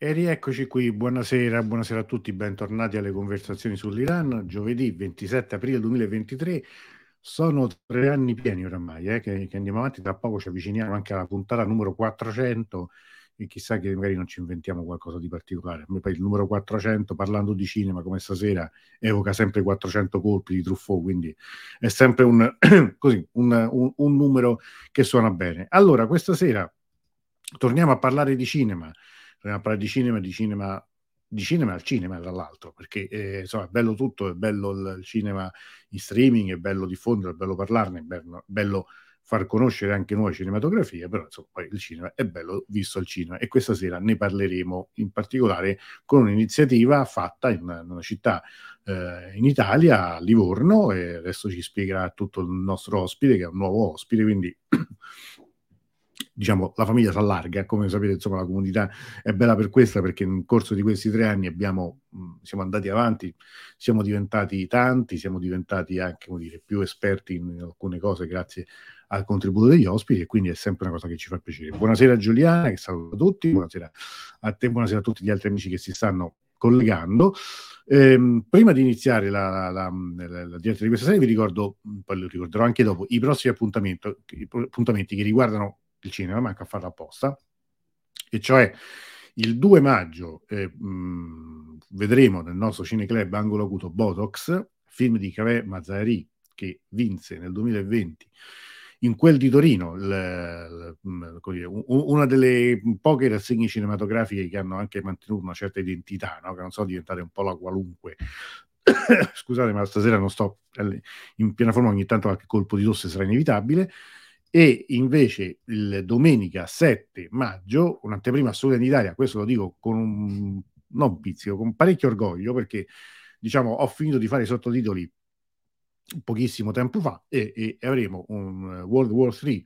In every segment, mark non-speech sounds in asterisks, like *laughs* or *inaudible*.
E rieccoci qui, buonasera, buonasera a tutti, bentornati alle conversazioni sull'Iran. Giovedì 27 aprile 2023, sono tre anni pieni oramai eh, che, che, andiamo avanti, tra poco ci avviciniamo anche alla puntata numero 400 e chissà che magari non ci inventiamo qualcosa di particolare. Poi il numero 400, parlando di cinema come stasera, evoca sempre 400 colpi di Truffaut, quindi è sempre un, *clears throat* così, un, un, un numero che suona bene. Allora, questa sera torniamo a parlare di cinema a parlare di cinema, di cinema, di cinema al cinema, tra l'altro, perché eh, insomma è bello tutto, è bello il, il, cinema in streaming, è bello diffondere, è bello parlarne, è bello, bello far conoscere anche nuove cinematografie, però insomma poi il cinema è bello visto al cinema e questa sera ne parleremo in particolare con un'iniziativa fatta in una, in una città eh, in Italia, a Livorno, e adesso ci spiegherà tutto il nostro ospite, che è un nuovo ospite, quindi *clears throat* diciamo, la famiglia si allarga, come sapete, insomma, la comunità è bella per questo, perché nel corso di questi tre anni abbiamo, mh, siamo andati avanti, siamo diventati tanti, siamo diventati anche, dire, più esperti in, alcune cose grazie al contributo degli ospiti e quindi è sempre una cosa che ci fa piacere. Buonasera Giuliana, che saluto tutti, buonasera a te, buonasera a tutti gli altri amici che si stanno collegando. Eh, prima di iniziare la, la, la, la, diretta di questa serie vi ricordo, poi lo ricorderò anche dopo, i prossimi appuntamenti che riguardano il cinema, manca a farlo apposta, e cioè il 2 maggio eh, mh, vedremo nel nostro cineclub Angolo Acuto Botox, film di Cavè Mazzari che vinse nel 2020 in quel di Torino, l, l, l, una delle poche rassegne cinematografiche che hanno anche mantenuto una certa identità, no? che non sono diventate un po' la qualunque. *coughs* Scusate, ma stasera non sto in piena forma, ogni tanto qualche colpo di tosse sarà inevitabile e invece il domenica 7 maggio, un'anteprima assoluta in Italia, questo lo dico con un non pizzico, con parecchio orgoglio perché diciamo ho finito di fare i sottotitoli pochissimo tempo fa e, e avremo un World War III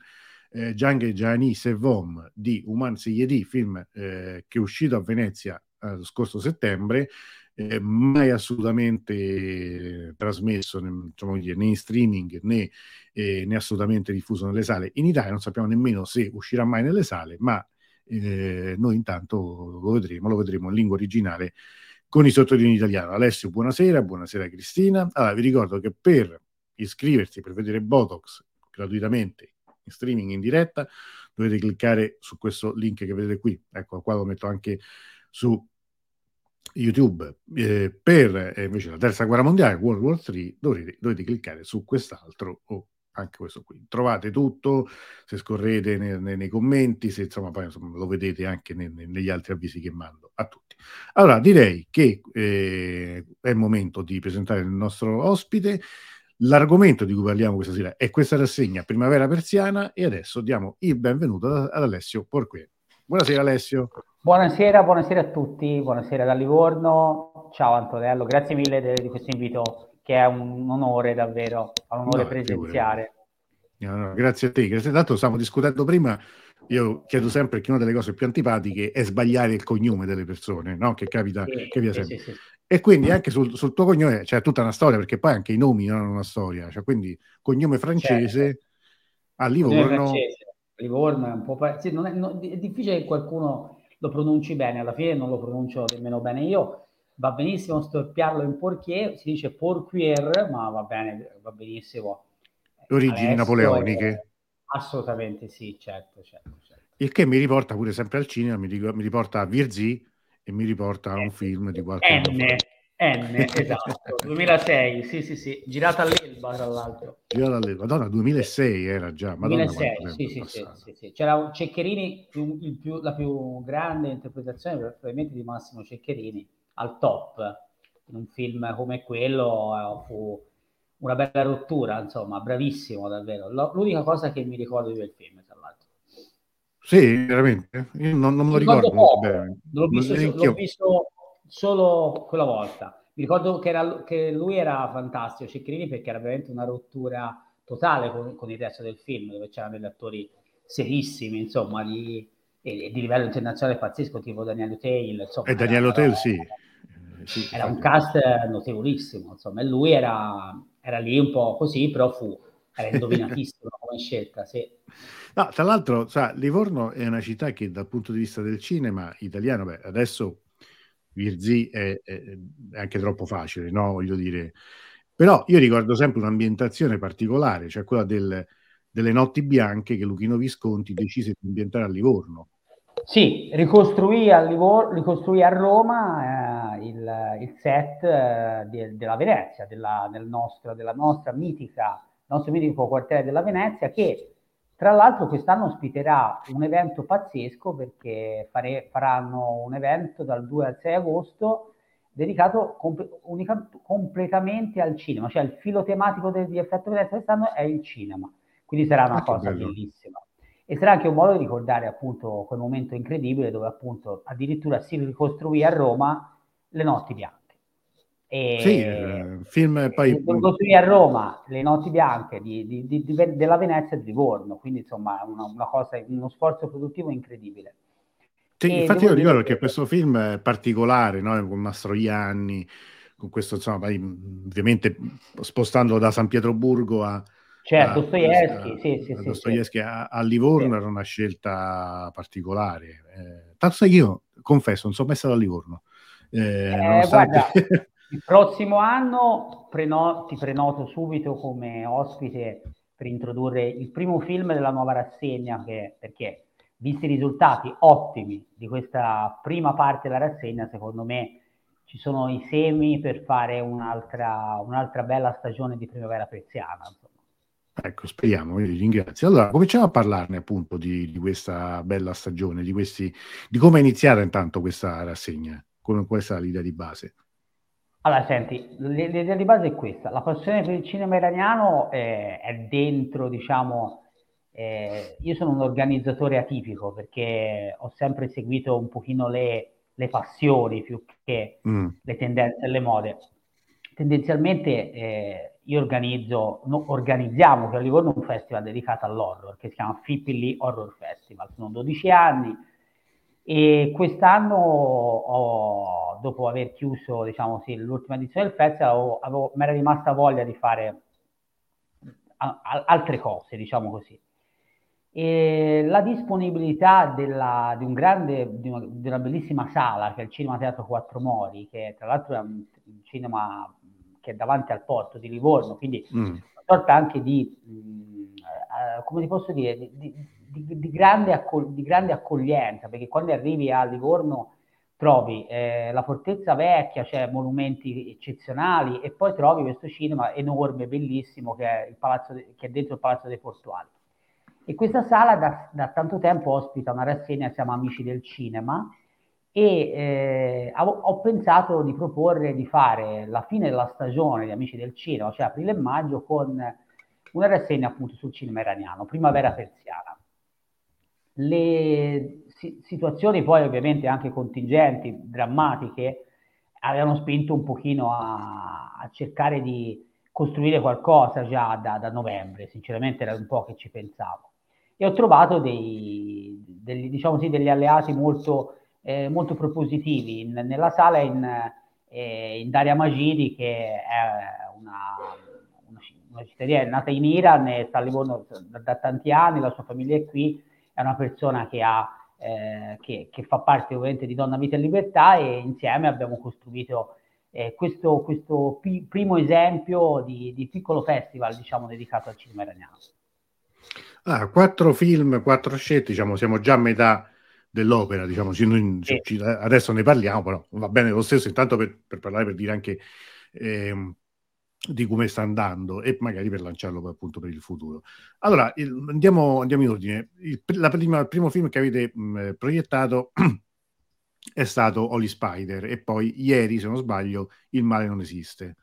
eh, Django Gianni Sevom di Uman Seyedi, film eh, che è uscito a Venezia eh, lo scorso settembre eh, mai assolutamente trasmesso né, diciamo né in streaming né, eh, né, assolutamente diffuso nelle sale. In Italia non sappiamo nemmeno se uscirà mai nelle sale, ma eh, noi intanto lo vedremo, lo vedremo in lingua originale con i sottotitoli in italiano. Alessio, buonasera, buonasera Cristina. Allora, vi ricordo che per iscriversi, per vedere Botox gratuitamente in streaming in diretta, dovete cliccare su questo link che vedete qui. Ecco, qua lo metto anche su YouTube eh, per eh, invece la terza guerra mondiale, World War III, dovete, dovete, cliccare su quest'altro o anche questo qui. Trovate tutto, se scorrete nei, nei, nei commenti, se insomma poi insomma, lo vedete anche nei, negli altri avvisi che mando a tutti. Allora, direi che eh, è il momento di presentare il nostro ospite. L'argomento di cui parliamo questa sera è questa rassegna Primavera Persiana e adesso diamo il benvenuto ad, Alessio Porquet. Buonasera Alessio. Buonasera, buonasera a tutti, buonasera da Livorno. Ciao Antonello, grazie mille de, di questo invito che è un onore davvero, un onore no, presenziare. No, no, grazie a te, grazie tanto stavamo discutendo prima, io chiedo sempre che una delle cose più antipatiche è sbagliare il cognome delle persone, no? che capita, sì, capita sempre. Sì, sì, e quindi anche sul, sul, tuo cognome c'è tutta una storia, perché poi anche i nomi hanno una storia, cioè, quindi cognome francese certo. a Livorno. Livorno è un po'... Sì, non è, non, è difficile che qualcuno lo pronunci bene, alla fine non lo pronuncio nemmeno bene io, va benissimo storpiarlo in porquier, si dice porquier, ma va bene, va benissimo. Origini napoleoniche. È... Assolutamente sì, certo, certo, certo, Il che mi riporta pure sempre al cinema, mi, riporta a Virzì e mi riporta a un film di qualche anno fa. N, esatto, 2006, sì, sì, sì, girata all'Elba tra l'altro. Girata all'Elba, Madonna, 2006 era già, Madonna 2006, sì, sì, sì, sì, sì, C'era Ceccherini, più, più, la più grande interpretazione probabilmente di Massimo Ceccherini, al top, in un film come quello eh, fu una bella rottura, insomma, bravissimo davvero. L'unica cosa che mi ricordo di quel film, tra l'altro. Sì, veramente? Io non, non me lo ricordo, ricordo bene. L'ho visto, l'ho visto solo quella volta. Mi ricordo che, era, che lui era fantastico, Cecchini, perché era veramente una rottura totale con, con, il resto del film, dove c'erano degli attori serissimi, insomma, di, e, di livello internazionale pazzesco, tipo Daniel Tail. E Daniel Tail, sì. sì. Era un cast notevolissimo, insomma, e lui era, era lì un po' così, però fu era indovinatissimo *laughs* come scelta, sì. No, tra l'altro, sa, Livorno è una città che dal punto di vista del cinema italiano, beh, adesso Virzì è, è, è, anche troppo facile, no? Voglio dire. Però io ricordo sempre un'ambientazione particolare, cioè quella del, delle notti bianche che Luchino Visconti decise di ambientare a Livorno. Sì, ricostruì a, Livor- ricostruì a Roma eh, il, il, set eh, de- della Venezia, della, del nostro, della nostra mitica, nostro mitico quartiere della Venezia, che tra l'altro quest'anno ospiterà un evento pazzesco perché fare, faranno un evento dal 2 al 6 agosto dedicato comp- unica- completamente al cinema, cioè il filo tematico del, di Effetto Venezia quest'anno è il cinema, quindi sarà una ah, cosa bellissima. E sarà anche un modo di ricordare appunto quel momento incredibile dove appunto addirittura si ricostruì a Roma le notti bianche. E sì, eh, film poi... Ricostruì a Roma le notti bianche di, di, di, della Venezia e di Livorno, quindi insomma una, una cosa, uno sforzo produttivo incredibile. Sì, infatti io ricordo che questo film è particolare, no? con Mastroianni, con questo insomma, ovviamente spostandolo da San Pietroburgo a, Certo, Dostoevsky, sì, sì, Dostoevsky sì. A, a, Livorno era una scelta particolare. Eh, tanto sai che io, confesso, non sono mai stato a Livorno. Eh, eh, nonostante... guarda, *laughs* il prossimo anno preno- ti prenoto subito come ospite per introdurre il primo film della nuova rassegna, che, perché visti i risultati ottimi di questa prima parte della rassegna, secondo me ci sono i semi per fare un'altra, un'altra bella stagione di primavera preziana. Ecco, speriamo, vi ringrazio. Allora, cominciamo a parlarne appunto di, di questa bella stagione, di, questi, di come è iniziata intanto questa rassegna, qual è l'idea di base. Allora, senti, l'idea di base è questa, la passione per il cinema iraniano è, è dentro, diciamo, eh, io sono un organizzatore atipico perché ho sempre seguito un pochino le, le passioni più che mm. le tendenze e le mode. Tendenzialmente eh, io organizzo, no, organizziamo che a Livorno un festival dedicato all'horror che si chiama Fippili Horror Festival, sono 12 anni e quest'anno ho, dopo aver chiuso diciamo sì, l'ultima edizione del festival mi era rimasta voglia di fare a, a, altre cose, diciamo così. E la disponibilità della, di, un grande, di, una, di una bellissima sala che è il Cinema Teatro Quattro Mori, che tra l'altro è un cinema che è davanti al porto di Livorno, quindi mm. una sorta anche di, mh, mm, eh, come ti posso dire, di, di, grande accol- di, grande accoglienza, perché quando arrivi a Livorno trovi eh, la fortezza vecchia, cioè monumenti eccezionali, e poi trovi questo cinema enorme, bellissimo, che è, de- che è dentro il Palazzo dei Portuali. E questa sala da, da tanto tempo ospita una rassegna, si chiama Amici del Cinema, e eh, ho, ho, pensato di proporre di fare la fine della stagione di Amici del Cinema, cioè aprile e maggio, con una rassegna appunto sul cinema iraniano, primavera persiana. Le situazioni poi ovviamente anche contingenti, drammatiche, avevano spinto un pochino a, a cercare di costruire qualcosa già da, da, novembre, sinceramente era un po' che ci pensavo. E ho trovato dei, degli, diciamo sì, degli alleati molto eh, molto propositivi. In, nella sala in, eh, in Daria Magidi, che è una, una, una cittadina nata in Iran e sta a Livorno da, da, tanti anni, la sua famiglia è qui, è una persona che, ha, eh, che, che fa parte ovviamente di Donna Vita e Libertà e insieme abbiamo costruito eh, questo, questo pi- primo esempio di, di, piccolo festival diciamo, dedicato al cinema iraniano. Ah, quattro film, quattro scelte, diciamo, siamo già a metà dell'opera, diciamo, adesso ne parliamo, però va bene lo stesso, intanto per, per parlare, per dire anche eh, di come sta andando e magari per lanciarlo appunto per il futuro. Allora, il, andiamo, andiamo, in ordine. Il, prima, il, primo film che avete mh, proiettato *clears throat* è stato Holy Spider e poi ieri, se non sbaglio, Il male non esiste.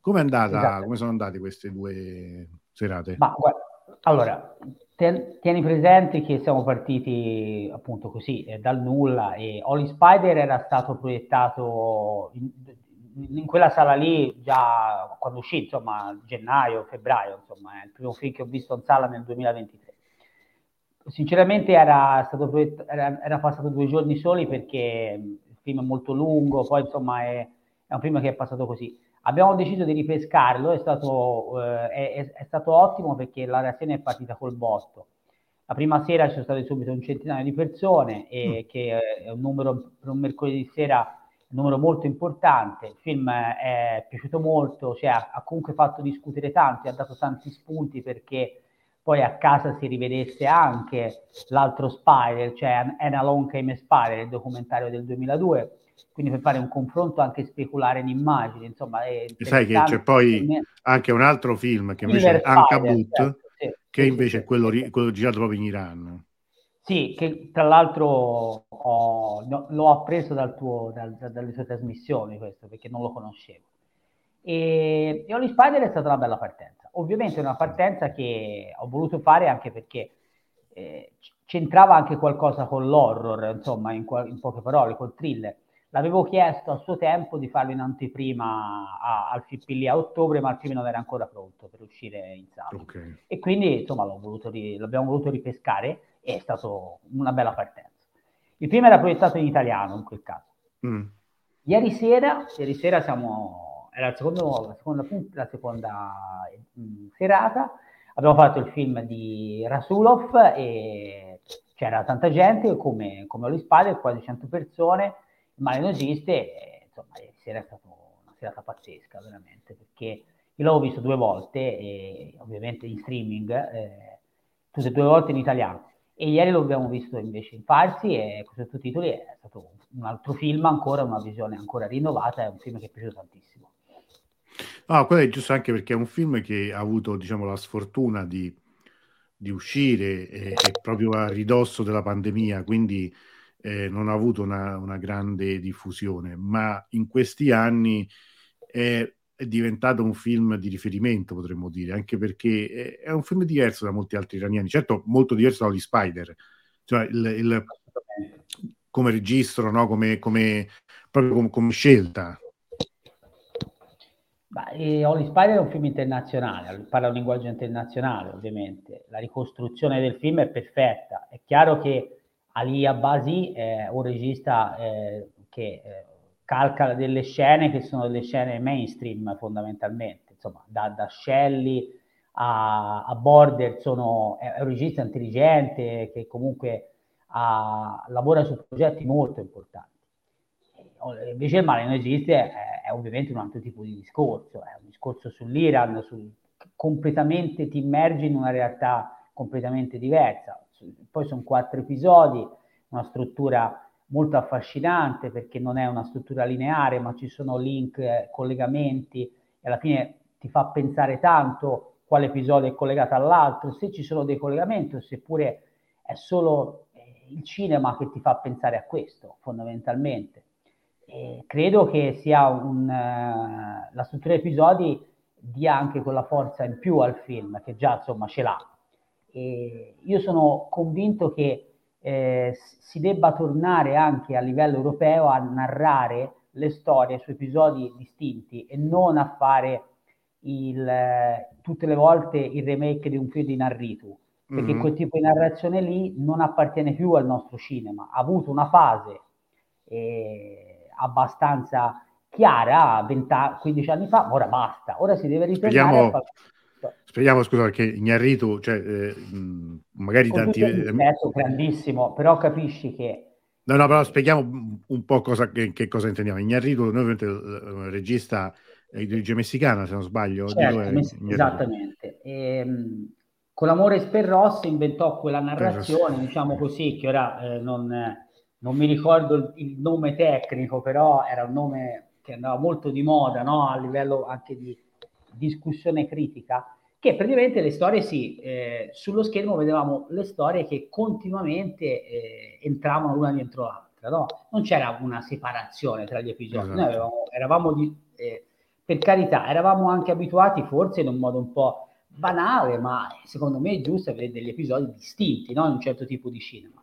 Come è andata, esatto. come sono andate queste due serate? Ma, guarda, allora, tieni presente che siamo partiti appunto così eh, dal nulla e Holy Spider era stato proiettato in, in, quella sala lì già quando uscì, insomma, gennaio, febbraio, insomma, è il primo film che ho visto in sala nel 2023. Sinceramente era, stato era, era passato due giorni soli perché il film è molto lungo, poi insomma è, è un film che è passato così. Abbiamo deciso di ripescarlo, è stato, eh, è, è stato ottimo perché la reazione è partita col botto. La prima sera ci sono state subito un centinaio di persone, e, mm. che è un numero per un mercoledì sera numero molto importante. Il film è piaciuto molto, cioè, ha comunque fatto discutere tanti, ha dato tanti spunti perché poi a casa si rivedesse anche l'altro Spider, cioè Anna Long Came Spider, il documentario del 2002, quindi per fare un confronto anche speculare in immagini, insomma. Sai che c'è poi anche un altro film che invece è Ankabut, certo, sì, che sì, invece sì, è quello, quello girato proprio in Iran. Sì, che tra l'altro ho, l'ho appreso dal tuo, dal, dalle tue trasmissioni questo, perché non lo conoscevo. E, e Only Spider è stata una bella partenza. Ovviamente è una partenza che ho voluto fare anche perché eh, c'entrava anche qualcosa con l'horror, insomma, in, in, poche parole, col thriller. L'avevo chiesto a suo tempo di farlo in anteprima a, al FIPP a ottobre, ma il film non era ancora pronto per uscire in sala. Okay. E quindi, insomma, voluto, l'abbiamo voluto ripescare è stata una bella partenza. Il film era proiettato in italiano in quel caso. Mm. Ieri sera, ieri sera siamo, era secondo, la seconda, la seconda mh, mm, serata, abbiamo fatto il film di Rasulov e c'era tanta gente come, come Oli Spade, quasi 100 persone, male non esiste, e, insomma ieri sera è stata una serata pazzesca veramente perché io l'avevo visto due volte, e, ovviamente in streaming, eh, tutte e due volte in italiano e ieri lo abbiamo visto invece in farsi e con sottotitoli è stato un altro film ancora, una visione ancora rinnovata, è un film che è piaciuto tantissimo. No, quello è giusto anche perché è un film che ha avuto diciamo, la sfortuna di, di uscire eh, proprio a ridosso della pandemia, quindi eh, non ha avuto una, una, grande diffusione, ma in questi anni è è diventato un film di riferimento, potremmo dire, anche perché è un film diverso da molti altri iraniani, certo molto diverso da Holly Spider, cioè il, il, come registro, no? come, come, proprio come, come scelta. Ma, eh, Holly Spider è un film internazionale, parla un linguaggio internazionale ovviamente, la ricostruzione del film è perfetta, è chiaro che Ali Abbasi è un regista eh, che eh, calca delle scene che sono delle scene mainstream fondamentalmente, insomma, da, da Shelley a, a Border sono, è un regista intelligente che comunque ha, lavora su progetti molto importanti. Invece il male non esiste, è, è, ovviamente un altro tipo di discorso, è un discorso sull'Iran, sul, completamente ti immergi in una realtà completamente diversa. Poi sono quattro episodi, una struttura molto affascinante perché non è una struttura lineare, ma ci sono link, eh, collegamenti e alla fine ti fa pensare tanto quale episodio è collegato all'altro, se ci sono dei collegamenti o seppure è solo eh, il cinema che ti fa pensare a questo fondamentalmente. E credo che sia un, uh, la struttura episodi dia anche quella forza in più al film che già insomma ce l'ha. E io sono convinto che eh, si debba tornare anche a livello europeo a narrare le storie su episodi distinti e non a fare il, tutte le volte il remake di un film di Narritu, perché mm-hmm. quel tipo di narrazione lì non appartiene più al nostro cinema. Ha avuto una fase eh, abbastanza chiara 20, 15 anni fa, ora basta, ora si deve ritornare Speriamo... Speriamo, scusa, perché Ignarritu, cioè, eh, magari tanti... Rispetto, grandissimo, però capisci che... No, no, però spieghiamo un po' cosa, che, che cosa intendiamo. Ignarritu, noi ovviamente il regista è di origine messicana, se non sbaglio. Certo, mess- esattamente. E, ehm, con l'amore Sperros inventò quella narrazione, diciamo così, che ora eh, non, non, mi ricordo il, il, nome tecnico, però era un nome che andava molto di moda, no? A livello anche di discussione critica, che praticamente le storie sì, eh, sullo schermo vedevamo le storie che continuamente eh, entravano l'una dentro l'altra, no? Non c'era una separazione tra gli episodi, esatto. noi avevamo, eravamo, di, eh, per carità, eravamo anche abituati forse in un modo un po' banale, ma secondo me è giusto avere degli episodi distinti, no? In un certo tipo di cinema.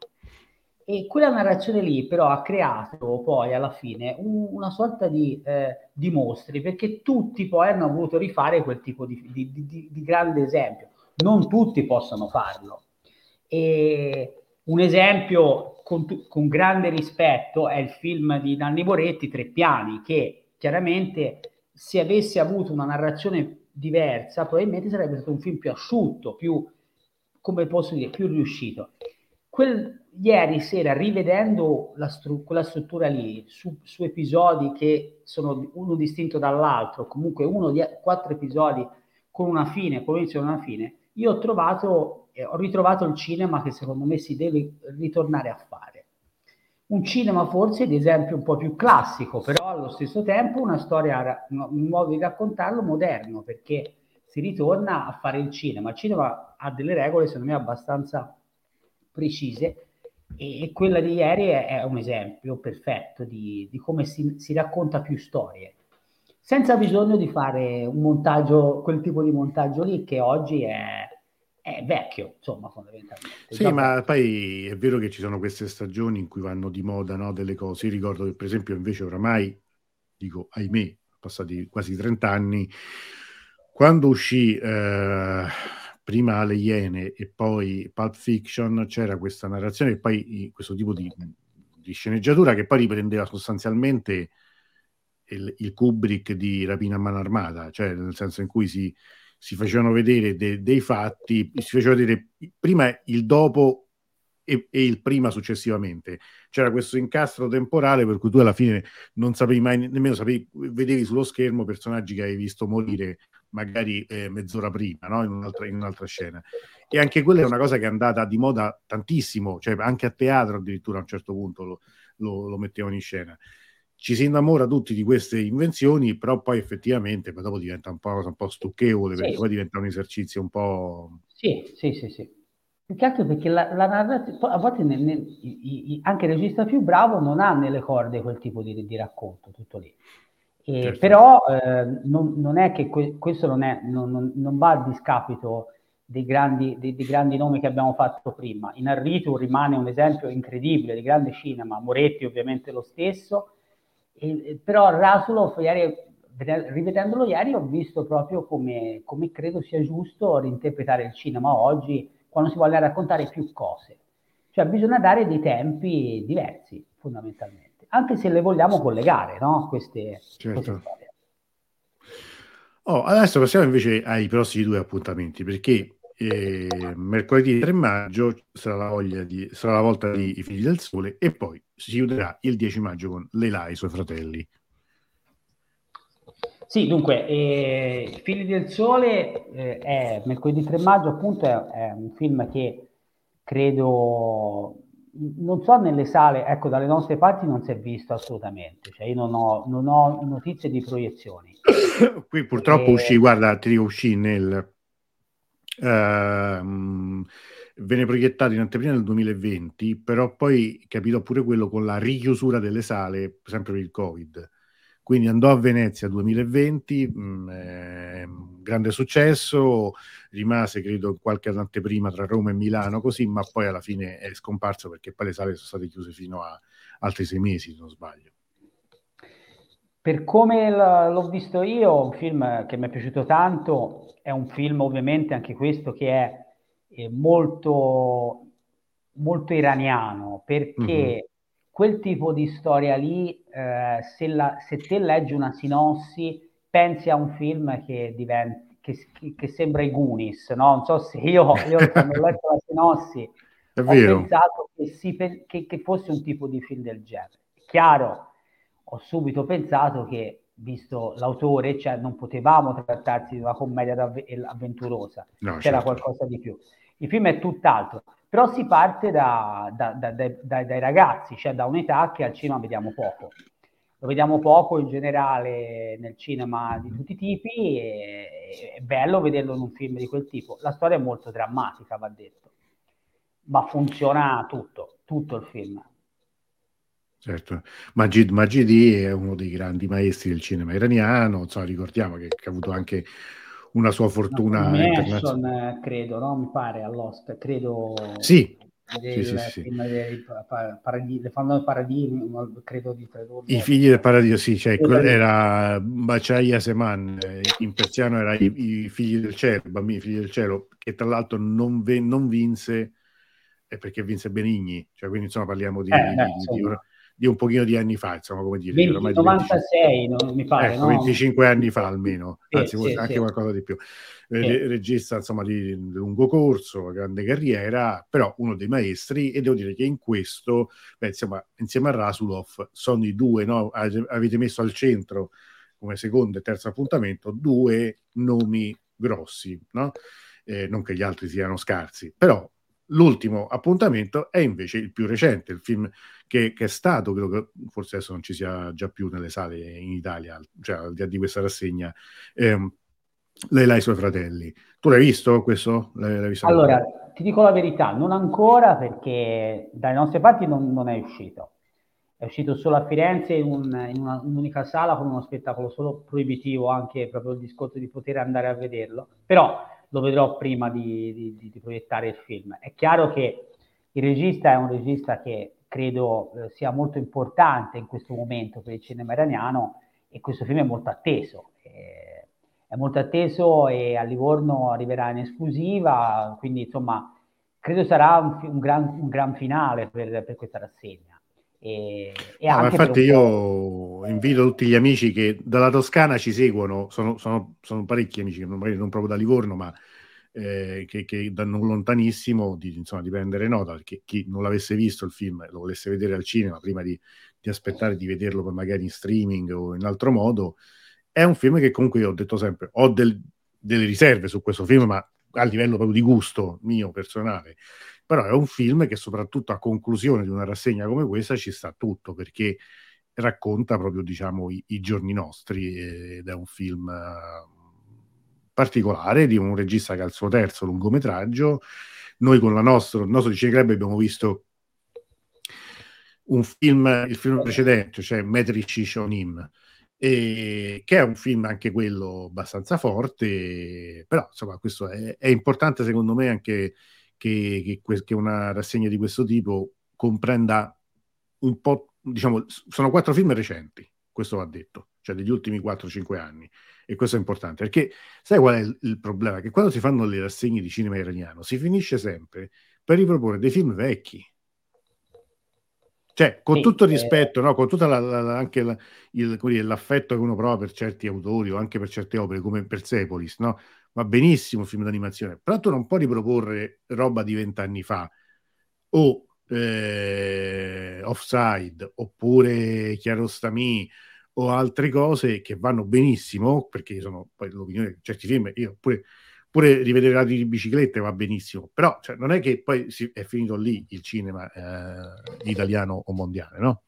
E quella narrazione lì però ha creato poi alla fine un, una sorta di, eh, di, mostri, perché tutti poi hanno voluto rifare quel tipo di, di, di grande esempio. Non tutti possono farlo. E un esempio con, con, grande rispetto è il film di Nanni Moretti, Tre Piani, che chiaramente se avesse avuto una narrazione diversa, probabilmente sarebbe stato un film più asciutto, più, come posso dire, più riuscito. Quel, ieri sera, rivedendo la stru- quella struttura lì, su, su, episodi che sono uno distinto dall'altro, comunque uno di quattro episodi con una fine, con inizio e una fine, io ho trovato, eh, ho ritrovato il cinema che secondo me si deve ritornare a fare un cinema forse ad esempio un po' più classico, però allo stesso tempo una storia, un modo di raccontarlo moderno, perché si ritorna a fare il cinema. Il cinema ha delle regole, secondo me, abbastanza precise e, quella di ieri è, è un esempio perfetto di, di come si, si, racconta più storie, senza bisogno di fare un montaggio, quel tipo di montaggio lì che oggi è, è vecchio, insomma, fondamentalmente. Sì, Già ma poi è vero che ci sono queste stagioni in cui vanno di moda no, delle cose. Io ricordo che, per esempio, invece oramai, dico, ahimè, passati quasi 30 anni, quando uscì eh, prima Le Iene e poi Pulp Fiction, c'era questa narrazione e poi questo tipo di, di sceneggiatura che poi riprendeva sostanzialmente il, il Kubrick di Rapina a mano armata, cioè nel senso in cui si si facevano vedere de- dei fatti, si faceva vedere prima il dopo e, e, il prima successivamente. C'era questo incastro temporale per cui tu alla fine non sapevi mai, nemmeno sapevi, vedevi sullo schermo personaggi che avevi visto morire magari eh, mezz'ora prima, no? in, un'altra, in un'altra scena. E anche quella è una cosa che è andata di moda tantissimo, cioè anche a teatro addirittura a un certo punto lo, lo, lo mettevano in scena ci si innamora tutti di queste invenzioni, però poi effettivamente poi dopo diventa un po', un po stucchevole, sì. perché poi diventa un esercizio un po'... Sì, sì, sì, sì. Più che altro perché la, la narrativa, a volte nel, nel, i, i, anche il regista più bravo non ha nelle corde quel tipo di, di racconto, tutto lì. E, certo. Però eh, non, non, è che que, questo non, è, non, non, va a discapito dei grandi, dei, dei grandi, nomi che abbiamo fatto prima. In Arritu rimane un esempio incredibile di grande cinema, Moretti ovviamente lo stesso, e, però Rasulov, ieri, rivedendolo ieri, ho visto proprio come, come credo sia giusto reinterpretare il cinema oggi quando si vuole raccontare più cose. Cioè bisogna dare dei tempi diversi, fondamentalmente, anche se le vogliamo collegare, no? Queste, certo. queste storie. Oh, adesso passiamo invece ai prossimi due appuntamenti, perché eh, mercoledì 3 maggio sarà la, di, sarà la, volta di I Figli del Sole e poi si chiuderà il 10 maggio con Leila e i suoi fratelli. Sì, dunque, eh, Figli del Sole eh, è mercoledì 3 maggio, appunto, è, è, un film che credo, non so nelle sale, ecco, dalle nostre parti non si è visto assolutamente, cioè io non ho, non ho notizie di proiezioni. *coughs* Qui purtroppo e... uscì, guarda, ti dico, uscì nel... Uh, venne proiettato in anteprima nel 2020, però poi capitò pure quello con la richiusura delle sale, sempre per il Covid. Quindi andò a Venezia 2020, mh, eh, grande successo, rimase credo qualche anteprima tra Roma e Milano così, ma poi alla fine è scomparso perché poi le sale sono state chiuse fino a altri sei mesi, se non sbaglio. Per come l'ho visto io, un film che mi è piaciuto tanto, è un film ovviamente anche questo che è eh, molto, molto iraniano, perché mm-hmm. Quel tipo di storia lì, eh, se, la, se, te leggi una sinossi, pensi a un film che, diventa, che, che sembra i Goonies, no? Non so se io, io quando ho letto la sinossi *laughs* È ho vero. pensato che, si, che, che fosse un tipo di film del genere. Chiaro, ho subito pensato che visto l'autore, cioè non potevamo trattarsi di una commedia avventurosa, no, c'era certo. qualcosa di più. Il film è tutt'altro, però si parte da, da, da, dai ragazzi, cioè da un'età che al cinema vediamo poco. Lo vediamo poco in generale nel cinema di tutti i tipi e è bello vederlo in un film di quel tipo. La storia è molto drammatica, va detto, ma funziona tutto, tutto il film. Certo, Majid Majidi è uno dei grandi maestri del cinema iraniano, insomma, ricordiamo che, che ha avuto anche una sua fortuna no, internazionale. credo, no? Mi pare all'Oscar, credo. Sì. Sì, sì, sì. le fanno il paradiso, credo di tradurlo. I figli del paradiso, sì, cioè, era Baciaia Seman, eh, in persiano era i, i, figli del cielo, i bambini figli del cielo, che tra l'altro non, non vinse, è perché vinse Benigni, cioè, quindi insomma parliamo di, eh, di, di, di un pochino di anni fa, insomma, come dire. 20, 96, 25, mi pare, ecco, no? 25 anni fa almeno, sì, anzi sì, anche sì. qualcosa di più. Eh, regista, insomma, di lungo corso, grande carriera, però uno dei maestri e devo dire che in questo, beh, insomma, insieme a Rasulov sono i due, no? Avete messo al centro come secondo e terzo appuntamento due nomi grossi, no? Eh, non che gli altri siano scarsi, però l'ultimo appuntamento è invece il più recente, il film che, che, è stato, credo che forse adesso non ci sia già più nelle sale in Italia, cioè al di là di questa rassegna, ehm, Lei e i suoi fratelli. Tu l'hai visto questo? L'hai, l'hai visto allora, ti dico la verità, non ancora perché dalle nostre parti non, non è uscito. È uscito solo a Firenze in, un, in una, un'unica sala con uno spettacolo solo proibitivo, anche proprio il discorso di poter andare a vederlo. Però lo vedrò prima di, di, di, proiettare il film. È chiaro che il regista è un regista che credo eh, sia molto importante in questo momento per il cinema iraniano e questo film è molto atteso. Eh, è molto atteso e a Livorno arriverà in esclusiva, quindi insomma credo sarà un, un, gran, un gran, finale per, per questa rassegna. E, e no, infatti io invito tutti gli amici che dalla Toscana ci seguono, sono, sono, sono parecchi amici, magari non proprio da Livorno, ma eh, che, che, da non lontanissimo di, insomma, di prendere nota, perché chi non l'avesse visto il film lo volesse vedere al cinema prima di, di aspettare di vederlo poi magari in streaming o in altro modo, è un film che comunque io ho detto sempre, ho del, delle riserve su questo film, ma a livello proprio di gusto mio personale però è un film che soprattutto a conclusione di una rassegna come questa ci sta tutto perché racconta proprio diciamo i, i giorni nostri ed è un film uh, particolare di un regista che ha il suo terzo lungometraggio. Noi con la nostra, il nostro Cine Club abbiamo visto un film, il film precedente, cioè Metrici Shonim, e, che è un film anche quello abbastanza forte, però insomma questo è, è importante secondo me anche che, che, che una rassegna di questo tipo comprenda un po', diciamo, sono quattro film recenti, questo va detto, cioè degli ultimi 4-5 anni. E questo è importante, perché sai qual è il, il, problema? Che quando si fanno le rassegne di cinema iraniano si finisce sempre per riproporre dei film vecchi. Cioè, con sì, tutto il eh. rispetto, eh... no? con tutto anche la, il, dire, l'affetto che uno prova per certi autori o anche per certe opere, come Persepolis, no? Va benissimo il film d'animazione, però tu non puoi riproporre roba di vent'anni fa o eh, Offside oppure Chiarostami o altre cose che vanno benissimo perché sono poi l'opinione di certi film io pure, pure rivedere Radio di biciclette va benissimo però cioè, non è che poi si, è finito lì il cinema eh, italiano o mondiale no?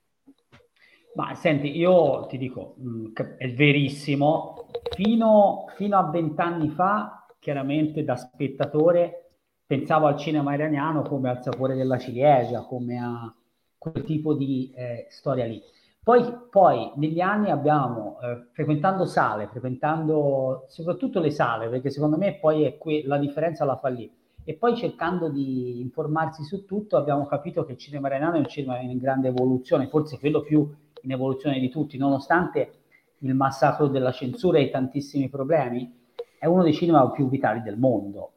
Ma senti, io ti dico, mm, è verissimo, fino, fino a vent'anni fa, chiaramente da spettatore, pensavo al cinema iraniano come al sapore della ciliegia, come a quel tipo di eh, storia lì. Poi, poi, negli anni abbiamo, eh, frequentando sale, frequentando soprattutto le sale, perché secondo me poi è que- la differenza la fa lì, e poi cercando di informarsi su tutto abbiamo capito che il cinema iraniano è un cinema in grande evoluzione, forse quello più in evoluzione di tutti, nonostante il massacro della censura e i tantissimi problemi, è uno dei cinema più vitali del mondo.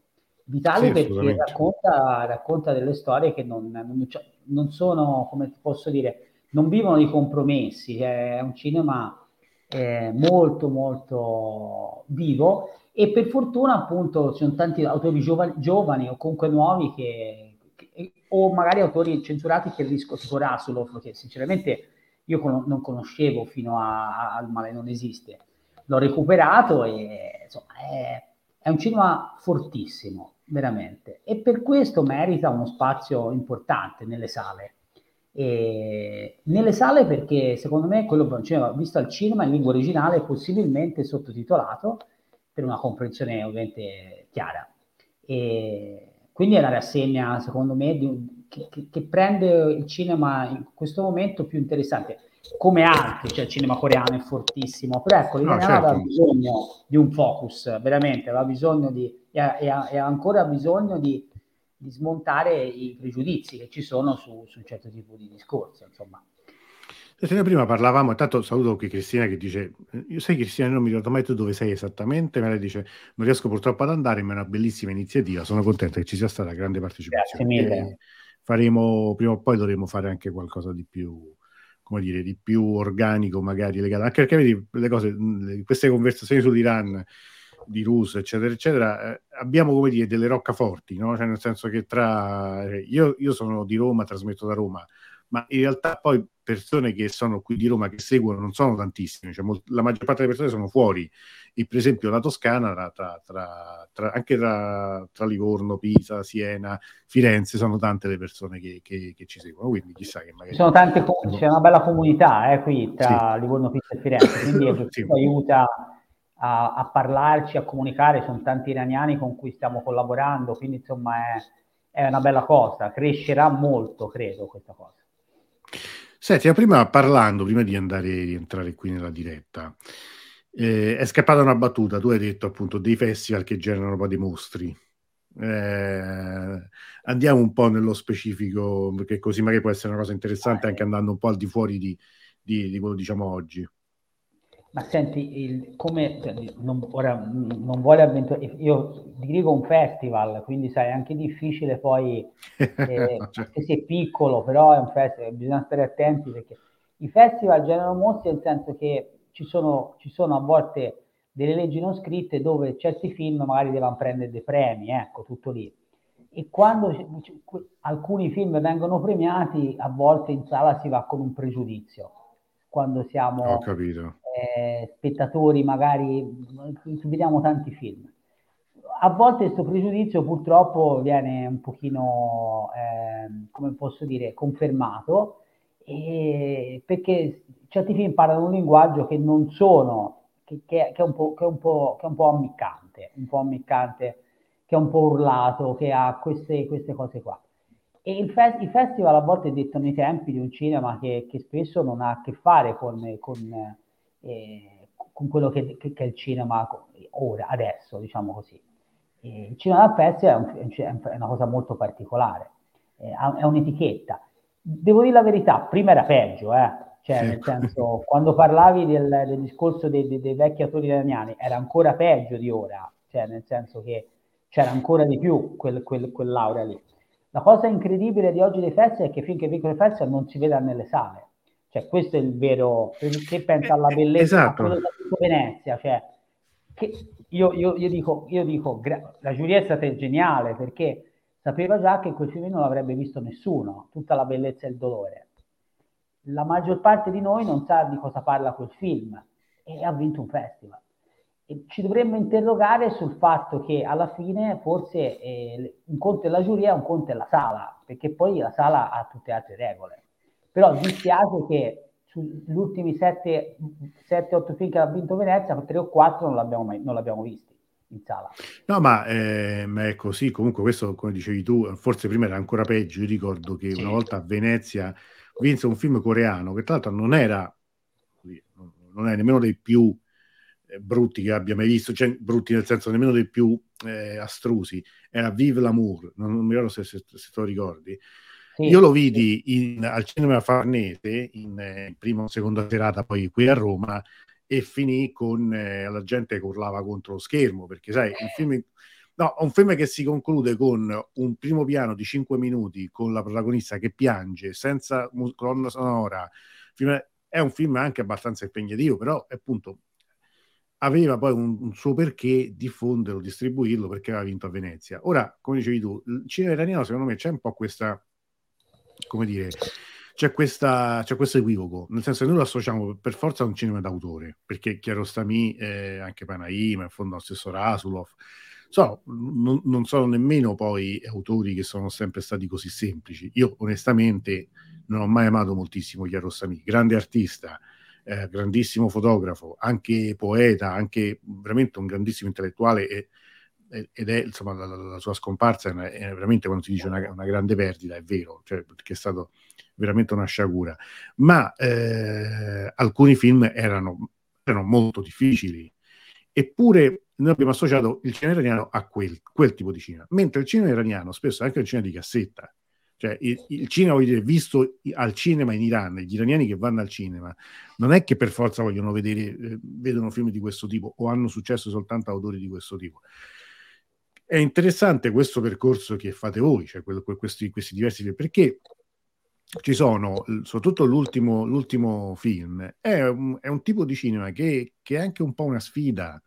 Vitali sì, perché racconta, racconta, delle storie che non, non, cioè, non, sono, come posso dire, non vivono di compromessi, è un cinema eh, molto molto vivo e per fortuna appunto ci sono tanti autori giovani, giovani o comunque nuovi che, che, o magari autori censurati che risco tipo Rasulov che sinceramente io con- non conoscevo fino a- al male non esiste. L'ho recuperato e insomma, è, è un cinema fortissimo, veramente. E per questo merita uno spazio importante nelle sale. E nelle sale perché secondo me quello che cinema visto al cinema in lingua originale possibilmente sottotitolato per una comprensione ovviamente chiara. E quindi è una rassegna secondo me di, che, che, che, prende il cinema in questo momento più interessante, come altri, cioè il cinema coreano è fortissimo, però ecco, l'italiano no, certo. aveva bisogno di un focus, veramente, aveva bisogno di, e ha, e ancora bisogno di, di, smontare i pregiudizi che ci sono su, su un certo tipo di discorso, insomma. Noi prima parlavamo, intanto saluto qui Cristina che dice, io sai Cristina non mi ricordo mai tu dove sei esattamente, ma lei dice non riesco purtroppo ad andare, ma è una bellissima iniziativa, sono contenta che ci sia stata grande partecipazione. Grazie mille. Faremo, prima o poi dovremo fare anche qualcosa di più, come dire, di più organico, magari legato anche perché vedi le cose, queste conversazioni sull'Iran di Rus, eccetera, eccetera, eh, abbiamo come dire delle roccaforti, no? Cioè, nel senso che tra eh, io, io sono di Roma, trasmetto da Roma, ma in realtà poi persone che sono qui di Roma che seguono non sono tantissime, cioè, molt- la maggior parte delle persone sono fuori. E per esempio la Toscana, tra, tra, tra, anche tra, Livorno, Pisa, Siena, Firenze, sono tante le persone che, che, che ci seguono, quindi chissà che magari... Sono tante, c'è una bella comunità eh, qui tra sì. Livorno, Pisa e Firenze, quindi *coughs* sì. aiuta a, a, parlarci, a comunicare, sono tanti iraniani con cui stiamo collaborando, quindi insomma è, è una bella cosa, crescerà molto, credo, questa cosa. Senti, prima parlando, prima di andare di entrare qui nella diretta, eh, è scappata una battuta, tu hai detto appunto dei festival che generano poi dei mostri. Eh, andiamo un po' nello specifico, perché così magari può essere una cosa interessante anche andando un po' al di fuori di, di, di quello diciamo oggi. Ma senti, il, come, cioè, non, ora non vuole avventurare, io dirigo un festival, quindi sai, è anche difficile poi, *laughs* eh, certo. se è piccolo, però è un festival, bisogna stare attenti perché i festival generano mostri nel senso che ci sono, ci sono a volte delle leggi non scritte dove certi film magari devono prendere dei premi, ecco, tutto lì. E quando alcuni film vengono premiati, a volte in sala si va con un pregiudizio. Quando siamo... Ho capito eh, spettatori, magari vediamo tanti film. A volte questo pregiudizio purtroppo viene un pochino, eh, come posso dire, confermato, e perché certi film parlano un linguaggio che non sono, che, che, che, è, un po', che, è, un è un po' ammiccante, un po' ammiccante, che è un po' urlato, che ha queste, queste cose qua. E il, fe- il, festival a volte dettano i tempi di un cinema che, che spesso non ha a che fare con, con, eh, con quello che, che, che, è il cinema ora, adesso, diciamo così. E il cinema da pezzi è, un, è, una cosa molto particolare, è un'etichetta. Devo dire la verità, prima era peggio, eh? cioè nel senso, quando parlavi del, del discorso dei, dei, dei, vecchi attori italiani era ancora peggio di ora, cioè nel senso che c'era ancora di più quel, quel, quell'aura lì. La cosa incredibile di oggi dei festival è che finché vincono i festival non si vede nelle sale. Cioè, questo è il vero. Se pensa alla bellezza esatto. Venezia, cioè, io, io, io, dico, io dico gra- la giuria è stata geniale perché sapeva già che quel film non l'avrebbe visto nessuno, tutta la bellezza e il dolore. La maggior parte di noi non sa di cosa parla quel film e ha vinto un festival. E ci dovremmo interrogare sul fatto che alla fine forse eh, un conto è la giuria, un conto è la sala, perché poi la sala ha tutte altre regole. Però dispiace che sugli ultimi 7-8 film che ha vinto Venezia, 3 o 4 non l'abbiamo, mai, non l'abbiamo visti in sala. No, ma, eh, ma è così. Comunque, questo, come dicevi tu, forse prima era ancora peggio. Io ricordo che sì. una volta a Venezia vinse un film coreano che tra l'altro non era, non è nemmeno dei più eh, brutti che abbia mai visto, cioè brutti nel senso nemmeno dei più eh, astrusi, era Vive l'amour, non, non mi ricordo se, se, se te lo ricordi, sì. Io lo vidi in, al cinema Farnese in eh, prima o seconda serata, poi qui a Roma, e finì con eh, la gente che urlava contro lo schermo, perché sai, il film, no, un film che si conclude con un primo piano di 5 minuti con la protagonista che piange, senza colonna sonora, è un film anche abbastanza impegnativo, però appunto aveva poi un, un, suo perché diffonderlo, distribuirlo perché aveva vinto a Venezia. Ora, come dicevi tu, il cinema italiano secondo me c'è un po' questa come dire, c'è, questa, c'è questo equivoco, nel senso che noi lo associamo per forza a un cinema d'autore, perché Chiarostami, eh, anche Panaima, in fondo lo stesso Rasulov, so, non, non, sono nemmeno poi autori che sono sempre stati così semplici. Io onestamente non ho mai amato moltissimo Chiarostami, grande artista, eh, grandissimo fotografo, anche poeta, anche veramente un grandissimo intellettuale e ed è insomma la, la, sua scomparsa è, veramente quando si dice una, una, grande perdita, è vero, cioè, perché è stato veramente una sciagura. Ma eh, alcuni film erano, erano, molto difficili, eppure noi abbiamo associato il cinema iraniano a quel, quel, tipo di cinema, mentre il cinema iraniano spesso è anche il cinema di cassetta. Cioè, il, il cinema, voglio dire, visto al cinema in Iran, gli iraniani che vanno al cinema, non è che per forza vogliono vedere, eh, vedono film di questo tipo o hanno successo soltanto autori di questo tipo è interessante questo percorso che fate voi, cioè quello, questi, questi diversi perché ci sono, soprattutto l'ultimo, l'ultimo film, è un, è un, tipo di cinema che, che, è anche un po' una sfida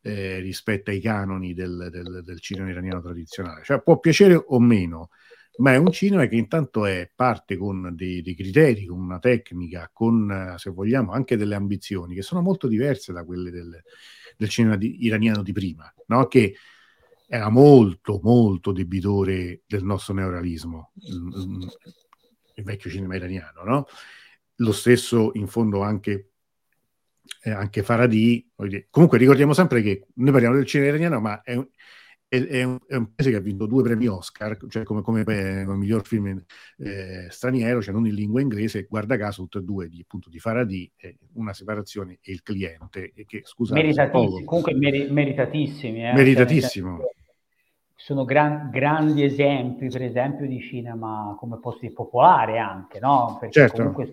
eh, rispetto ai canoni del, del, del, cinema iraniano tradizionale. Cioè può piacere o meno, ma è un cinema che intanto è parte con dei, dei criteri, con una tecnica, con, se vogliamo, anche delle ambizioni che sono molto diverse da quelle del, del cinema di, iraniano di prima, no? che era molto, molto debitore del nostro neorealismo, il vecchio cinema iraniano, no? Lo stesso, in fondo, anche, eh, anche Faradi. Comunque ricordiamo sempre che noi parliamo del cinema iraniano, ma è, è, è, un, è un, paese che ha vinto due premi Oscar, cioè come, come, come miglior film eh, straniero, cioè non in lingua inglese, guarda caso tutte e due di, appunto, di Faradi, eh, una separazione e il cliente, e che scusate, meritatissimi, comunque meri, meritatissimi. Eh, meritatissimo. Cioè, sono gran, grandi esempi, per esempio, di cinema come dire popolare anche, no? Perché certo. comunque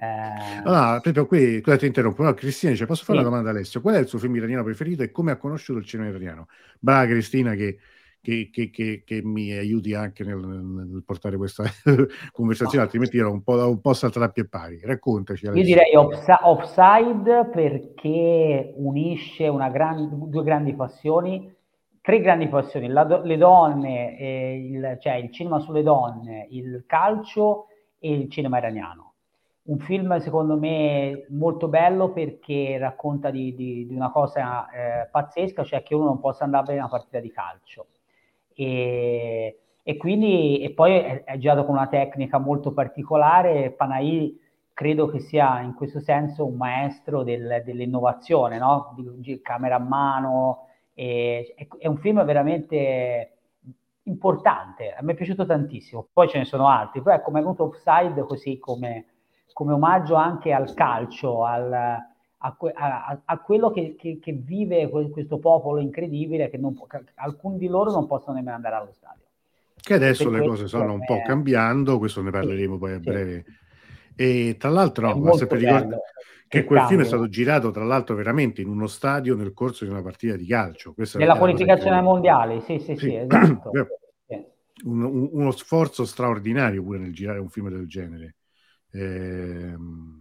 eh... Allora, proprio qui, ti interrompo. No, Cristina dice: Posso fare sì. una domanda, Alessio? Qual è il suo film iraniano preferito e come ha conosciuto il cinema iraniano? Brava Cristina, che, che, che, che mi aiuti anche nel, nel portare questa *laughs* conversazione, no. altrimenti ero un po', un po' saltata a pie pari. Raccontaci. Alessio. Io direi offs- Offside perché unisce gran, due grandi passioni tre grandi passioni, la, le donne, eh, il, cioè il cinema sulle donne, il calcio e il cinema iraniano. Un film secondo me molto bello perché racconta di, di, di una cosa eh, pazzesca, cioè che uno non possa andare a vedere una partita di calcio. E, e quindi, e poi è, è girato con una tecnica molto particolare. Panahi credo che sia in questo senso un maestro del, dell'innovazione, no? di, camera a mano, e, è un film veramente importante, a me è piaciuto tantissimo. Poi ce ne sono altri, però ecco, mi è venuto Offside così come, come omaggio anche al calcio, al, a, a, a, quello che, che, che, vive questo popolo incredibile, che, non, che, alcuni di loro non possono nemmeno andare allo stadio. Che adesso per le cose stanno un po' cambiando, questo ne parleremo sì, poi a breve. Sì. E tra l'altro, ma sempre ricordo, che quel film è stato girato tra l'altro veramente in uno stadio nel corso di una partita di calcio. Questa Nella qualificazione che... mondiale, sì, sì, sì, sì esatto. *coughs* Un, un, uno sforzo straordinario pure nel girare un film del genere. Ehm,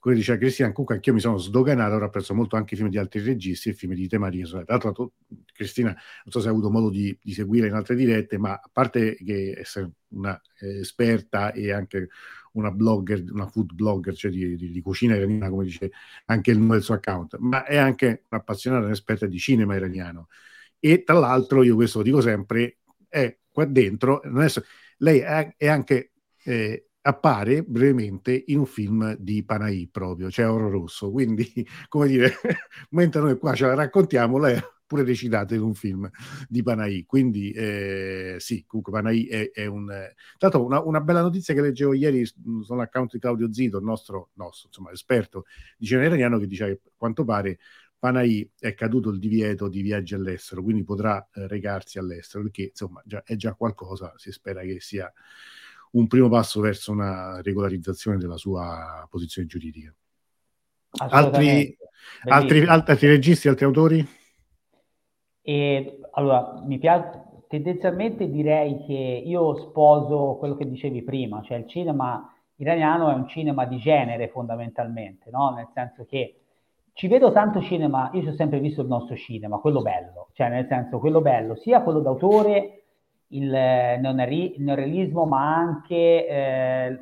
come diceva Cristian, comunque anch'io mi sono sdoganato, ora apprezzo molto anche i film di altri registi e film di tema riso. Tra l'altro, Cristina, non so se hai avuto modo di, di, seguire in altre dirette, ma a parte che essere una eh, esperta e anche una blogger, una food blogger, cioè di, di, di, cucina iraniana, come dice anche il nome del suo account, ma è anche un'appassionata un'esperta di cinema iraniano. E tra l'altro, io questo lo dico sempre, è qua dentro, è, lei è, è anche... Eh, appare brevemente in un film di Panahi proprio, cioè Oro Rosso. Quindi, *laughs* come dire, *laughs* mentre noi qua ce la raccontiamo, lei pure recitata in un film di Panahi. Quindi eh, sì, comunque Panahi è, è un... Tra l'altro una, una, bella notizia che leggevo ieri sull'account di Claudio Zito, il nostro, nostro insomma, esperto di cinema iraniano, che dice che a quanto pare Panahi è caduto il divieto di viaggi all'estero, quindi potrà eh, recarsi all'estero, perché insomma già, è già qualcosa, si spera che sia un primo passo verso una regolarizzazione della sua posizione giuridica. Altri, altri, altri registi, altri autori? E, allora, mi piace, tendenzialmente direi che io sposo quello che dicevi prima, cioè il cinema iraniano è un cinema di genere fondamentalmente, no? nel senso che ci vedo tanto cinema, io ci ho sempre visto il nostro cinema, quello bello, cioè nel senso quello bello, sia quello d'autore, il neorealismo, ma anche eh,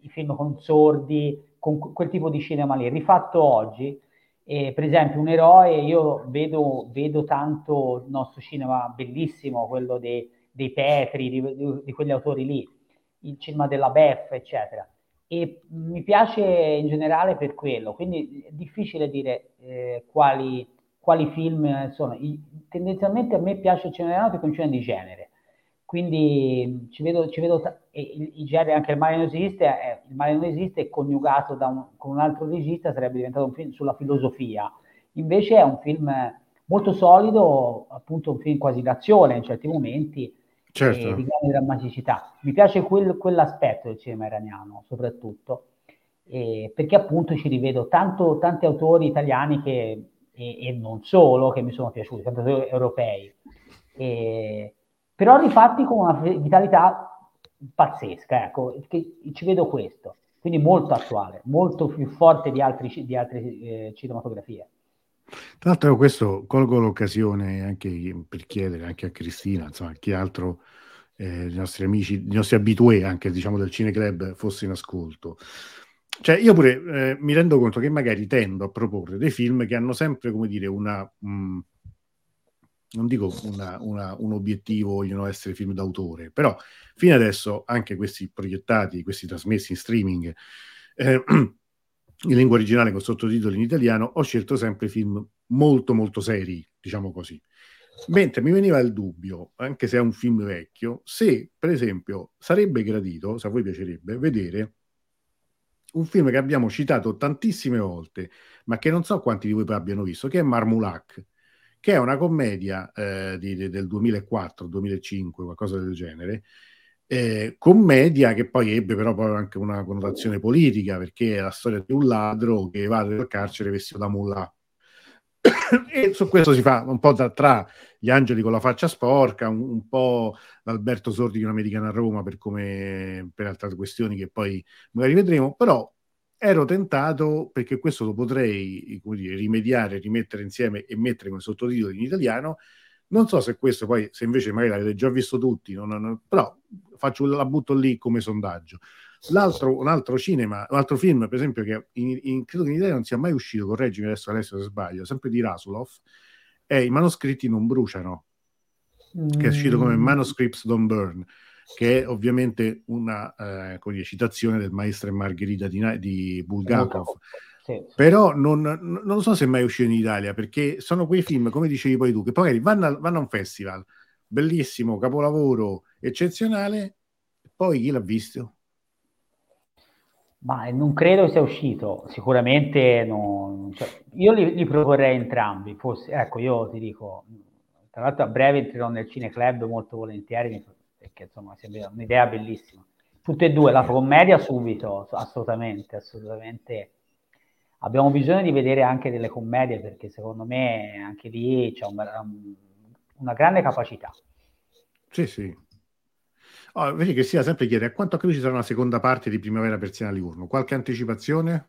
i film con sordi, con quel tipo di cinema lì, rifatto oggi e, per esempio, un eroe, io vedo, vedo tanto il nostro cinema bellissimo, quello dei, dei Petri, di, di, quegli autori lì, il cinema della Beff, eccetera. E mi piace in generale per quello, quindi è difficile dire eh, quali, quali, film sono. I, tendenzialmente a me piace il cinema è un cinema di genere quindi ci vedo, ci vedo il genere anche il male non esiste, è, il male non esiste coniugato un, con un altro regista sarebbe diventato un film sulla filosofia. Invece è un film molto solido, appunto un film quasi d'azione in certi momenti, certo. e di grande drammaticità. Mi piace quel, quell'aspetto del cinema iraniano, soprattutto, eh, perché appunto ci rivedo tanto, tanti autori italiani che, e, e, non solo che mi sono piaciuti, tanti autori europei. E, però rifatti con una vitalità pazzesca, ecco, ci vedo questo, quindi molto attuale, molto più forte di, altri, di altre eh, cinematografie. Tra l'altro questo colgo l'occasione anche per chiedere anche a Cristina, insomma, chi altro eh, i nostri amici, i nostri abitué anche diciamo del Cineclub fosse in ascolto. Cioè, io pure eh, mi rendo conto che magari tendo a proporre dei film che hanno sempre, come dire, una, mh, mm, non dico una, una, un obiettivo, vogliono essere film d'autore, però fino adesso anche questi proiettati, questi trasmessi in streaming eh, *clears throat* in lingua originale con sottotitoli in italiano, ho scelto sempre film molto molto seri, diciamo così. Mentre mi veniva il dubbio, anche se è un film vecchio, se per esempio sarebbe gradito, se a voi piacerebbe, vedere un film che abbiamo citato tantissime volte, ma che non so quanti di voi abbiano visto, che è Marmulac, che è una commedia eh, di, di, del 2004-2005, qualcosa del genere, eh, commedia che poi ebbe però poi anche una connotazione politica, perché è la storia di un ladro che evade dal carcere vestito da mullah. *coughs* e su questo si fa un po' da, tra gli angeli con la faccia sporca, un, un po' l'Alberto Sordi di un'americana a Roma per, come, per altre questioni che poi magari vedremo, però ero tentato perché questo lo potrei dire, rimediare, rimettere insieme e mettere come sottotitoli in italiano. Non so se questo poi, se invece magari l'avete già visto tutti, non, non, però faccio, la butto lì come sondaggio. L'altro, un altro cinema, un altro film, per esempio, che in, in, credo che in Italia non sia mai uscito, correggimi adesso Alessio se sbaglio, sempre di Rasulov, è I manoscritti non bruciano, mm. che è uscito come mm. Manuscripts Don't Burn che è ovviamente una eh, dire, citazione del Maestro Margherita di, di Bulgakov. Sì. Però non, non, so se è mai uscito in Italia, perché sono quei film, come dicevi poi tu, che poi vanno, vanno a un festival, bellissimo, capolavoro, eccezionale, poi chi l'ha visto? Ma non credo sia uscito, sicuramente non, cioè, io li, li, proporrei entrambi, Forse, ecco io ti dico, tra l'altro a breve entrerò nel cineclub molto volentieri, perché insomma sembra un'idea bellissima. Tutte e due, la commedia subito, assolutamente, assolutamente. Abbiamo bisogno di vedere anche delle commedie perché secondo me anche lì c'è un, una grande capacità. Sì, sì. Oh, vedi che sia sempre chiede a quanto credo ci sarà una seconda parte di Primavera Persiana Livorno? Qualche anticipazione?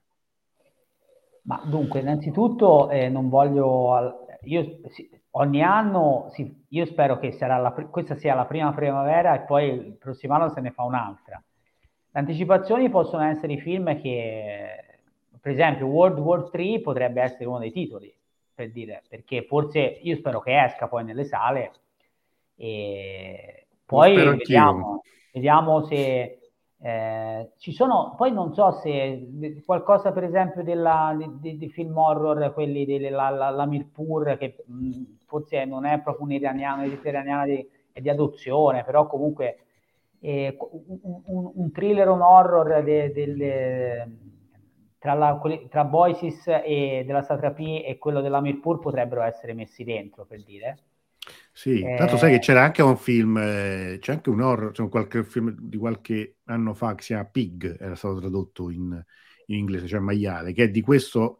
Ma dunque, innanzitutto eh, non voglio... Io sì, ogni anno sì, io spero che la, questa sia la prima primavera e poi il prossimo anno se ne fa un'altra. Le anticipazioni possono essere i film che, per esempio, World War 3 potrebbe essere uno dei titoli, per dire, perché forse io spero che esca poi nelle sale e poi vediamo, vediamo se eh, ci sono, poi non so se qualcosa per esempio della, di, di, film horror, quelli della la, la Mirpur, che mh, forse non è proprio un iraniano, iraniana di, di adozione, però comunque eh, un, un, thriller, un horror de, de, tra, la, tra Boisis e della Satrapi e quello della Mirpur potrebbero essere messi dentro, per dire. Sì, eh... tanto sai che c'era anche un film, eh, c'è anche un horror, c'è un qualche film di qualche anno fa che si chiama Pig, era stato tradotto in, in inglese, cioè maiale, che è di questo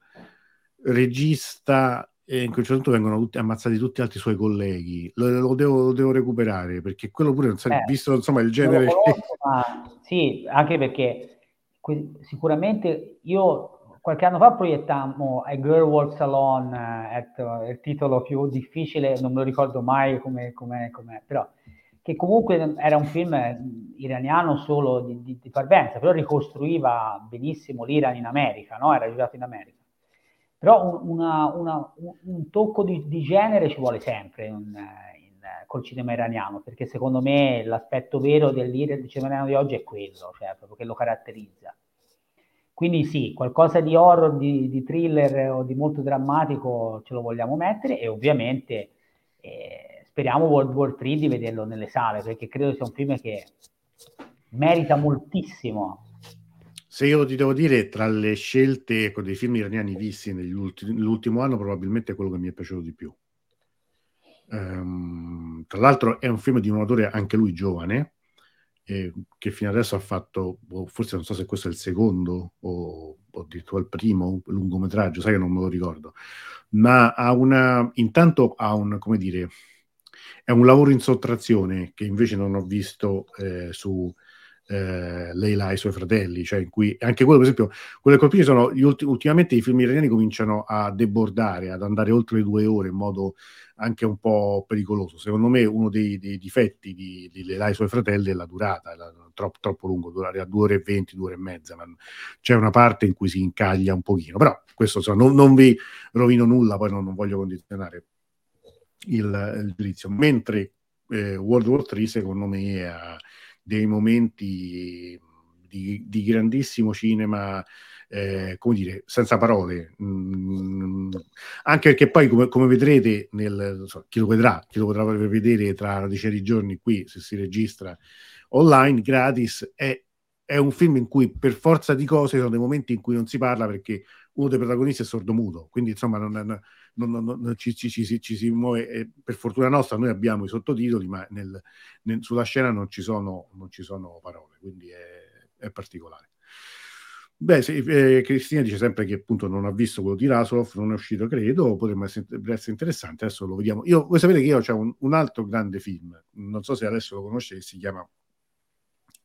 regista e in quel certo punto vengono tutti, ammazzati tutti gli altri suoi colleghi. Lo, lo, devo, lo devo, recuperare perché quello pure non sarebbe eh, visto insomma il genere. Conosco, *laughs* ma, sì, anche perché que- sicuramente io qualche anno fa proiettammo A Girl Walks Alone, eh, il titolo più difficile, non me lo ricordo mai come, come, come però che comunque era un film iraniano solo di, di, di, parvenza, però ricostruiva benissimo l'Iran in America, no? era girato in America. Però un, una, una, un tocco di, di, genere ci vuole sempre in, in, col cinema iraniano, perché secondo me l'aspetto vero del, del cinema iraniano di oggi è quello, cioè proprio che lo caratterizza. Quindi sì, qualcosa di horror, di, di, thriller o di molto drammatico ce lo vogliamo mettere e ovviamente eh, speriamo World War 3 di vederlo nelle sale perché credo sia un film che merita moltissimo. Se io ti devo dire, tra le scelte ecco, dei film iraniani visti nell'ultimo anno, probabilmente è quello che mi è piaciuto di più. Um, tra l'altro è un film di un autore anche lui giovane, eh, che fino adesso ha fatto, boh, forse non so se questo è il secondo o, o addirittura il primo lungometraggio, sai che non me lo ricordo, ma ha una, intanto ha un, come dire, è un lavoro in sottrazione che invece non ho visto eh, su, eh, Leila e i suoi fratelli, cioè in cui anche quello, per esempio, quelle colpite sono ulti- ultimamente i film iraniani cominciano a debordare, ad andare oltre le due ore in modo anche un po' pericoloso. Secondo me uno dei, dei difetti di, di Leila e i suoi fratelli è la durata, è la, troppo, troppo lungo, durare a due ore e venti, due ore e mezza, ma c'è una parte in cui si incaglia un pochino, però questo insomma, non, non, vi rovino nulla, poi non, non voglio condizionare il, il giudizio. Mentre eh, World War III secondo me ha dei momenti di, di grandissimo cinema eh, come dire, senza parole. Mm, anche perché poi, come, come vedrete, nel, so, chi lo vedrà, chi lo potrà vedere tra una decina di giorni qui, se si registra online, gratis, è, è un film in cui per forza di cose sono dei momenti in cui non si parla perché uno dei protagonisti è sordomuto, quindi insomma non, non, non, non ci, ci, ci, ci, si muove. E per fortuna nostra noi abbiamo i sottotitoli, ma nel, nel, sulla scena non ci sono, sono parole, quindi è, è particolare. Beh, sì, eh, Cristina dice sempre che appunto non ha visto quello di Rasolov, non è uscito, credo, potrebbe essere, essere interessante, adesso lo vediamo. Io, voi sapete che io ho un, un, altro grande film, non so se adesso lo conoscete, si chiama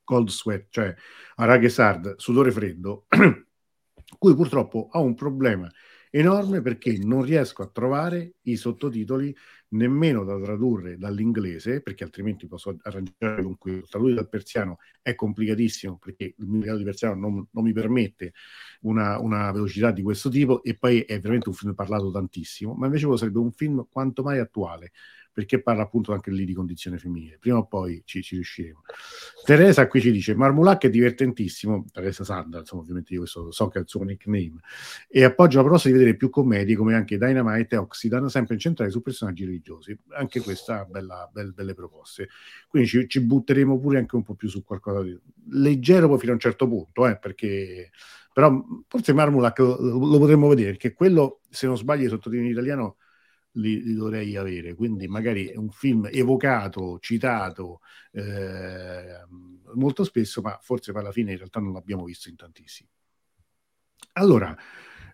Cold Sweat, cioè Araghesard, sudore freddo, *clears throat* cui purtroppo ha un problema enorme perché non riesco a trovare i sottotitoli nemmeno da tradurre dall'inglese, perché altrimenti posso arrangiare con quello. Tradurre dal persiano è complicatissimo perché il grado di persiano non, non mi permette una, una, velocità di questo tipo e poi è veramente un film parlato tantissimo, ma invece sarebbe un film quanto mai attuale perché parla appunto anche lì di condizione femminile. Prima o poi ci, ci riusciremo. Teresa qui ci dice: Marmulac è divertentissimo. Teresa Sanda, insomma, ovviamente io questo so che è il suo nickname. E appoggio la proposta di vedere più commedie come anche Dynamite e Oxydan, sempre incentrate su personaggi religiosi. Anche questa bella, belle, belle proposte. Quindi ci, ci, butteremo pure anche un po' più su qualcosa di leggero, poi fino a un certo punto, eh, perché però forse Marmulac lo, lo potremmo vedere, perché quello, se non sbaglio, i sottotitoli in italiano li, li, dovrei avere. Quindi magari è un film evocato, citato eh, molto spesso, ma forse per la fine in realtà non l'abbiamo visto in tantissimi. Allora,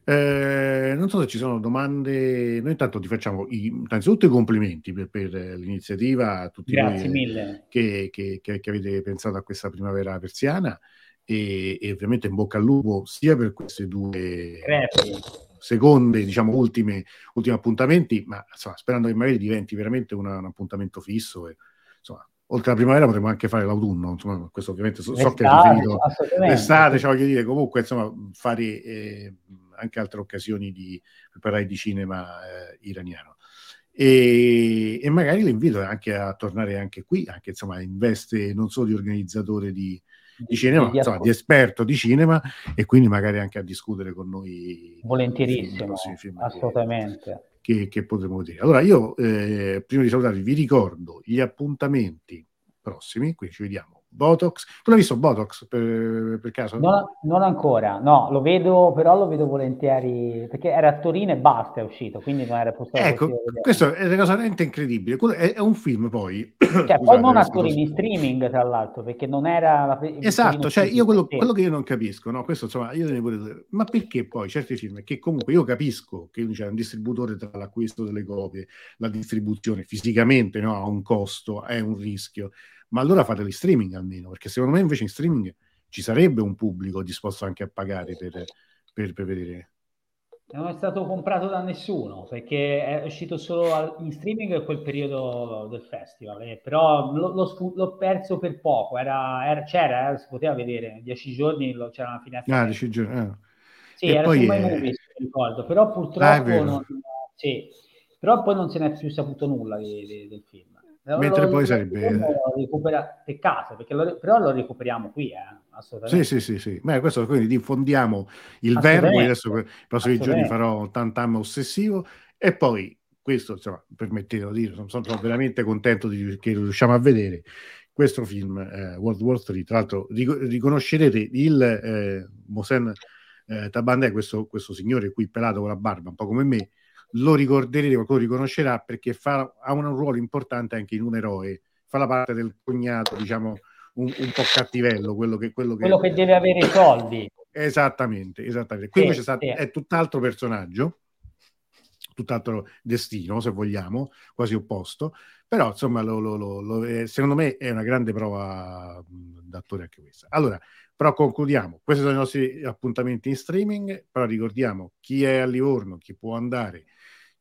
eh, non so se ci sono domande. Noi intanto ti facciamo i, innanzitutto i complimenti per, per l'iniziativa, a tutti Grazie mille. Che, che, che, che, avete pensato a questa primavera persiana e, e, ovviamente in bocca al lupo sia per queste due Grazie seconde, diciamo, ultime, ultimi appuntamenti, ma insomma, sperando che magari diventi veramente una, un appuntamento fisso. E, insomma, oltre alla primavera potremmo anche fare l'autunno, insomma, questo ovviamente so, so che è finito l'estate, cioè, voglio dire, comunque, insomma, fare eh, anche altre occasioni di preparare di cinema eh, iraniano. E, e, magari l'invito anche a tornare anche qui, anche insomma in veste non solo di organizzatore di, di cinema, di, insomma, di esperto di cinema e quindi magari anche a discutere con noi. Volentierissimo, film, film assolutamente. Che, che, potremo dire. Allora io, eh, prima di salutarvi, vi ricordo gli appuntamenti prossimi, qui ci vediamo Botox. Tu l'hai visto Botox per, per caso? Non, non, ancora, no, lo vedo, però lo vedo volentieri perché era a Torino e basta, è uscito, quindi non era possibile. Ecco, questo è una cosa veramente incredibile. È, è un film poi. Cioè, *coughs* poi non a Torino in streaming, tra l'altro, perché non era la Esatto, cioè io quello, quello, che io non capisco, no? Questo insomma, io ne pure... Ma perché poi certi film che comunque io capisco che c'è un distributore tra l'acquisto delle copie, la distribuzione fisicamente no, ha un costo, è un rischio ma allora fateli streaming almeno, perché secondo me invece in streaming ci sarebbe un pubblico disposto anche a pagare per, per, per vedere. Non è stato comprato da nessuno perché è uscito solo in streaming in quel periodo del festival, eh, però lo, lo, l'ho perso per poco. Era, era, c'era, eh, si poteva vedere, dieci giorni lo, c'era una finestra. Ah, dieci giorni. Eh. Sì, e era poi su My Movies, ricordo, però purtroppo ah, non, sì, però poi non se n'è più saputo nulla di, di, del film. Mentre lo, poi lo, sarebbe... Recupera... Peccato, perché lo, però lo recuperiamo qui, eh, assolutamente. Sì, sì, sì, sì. Beh, questo quindi diffondiamo il verbo, adesso i prossimi giorni farò tantam ossessivo, e poi, questo, insomma, permettetelo di dire, sono, sono veramente contento di, che riusciamo a vedere questo film, eh, World War III. Tra l'altro, ric- riconoscerete il eh, Mosen eh, Tabandè, questo, questo signore qui pelato con la barba, un po' come me, lo ricorderete, qualcuno riconoscerà perché fa, ha un ruolo importante anche in un eroe, fa la parte del cognato, diciamo, un, un po' cattivello, quello che, quello, quello che, deve avere i soldi. Esattamente, esattamente. Qui sì, invece sì. è tutt'altro personaggio, tutt'altro destino, se vogliamo, quasi opposto, però insomma, lo, lo, lo, secondo me è una grande prova d'attore anche questa. Allora, però concludiamo, questi sono i nostri appuntamenti in streaming, però ricordiamo chi è a Livorno, chi può andare,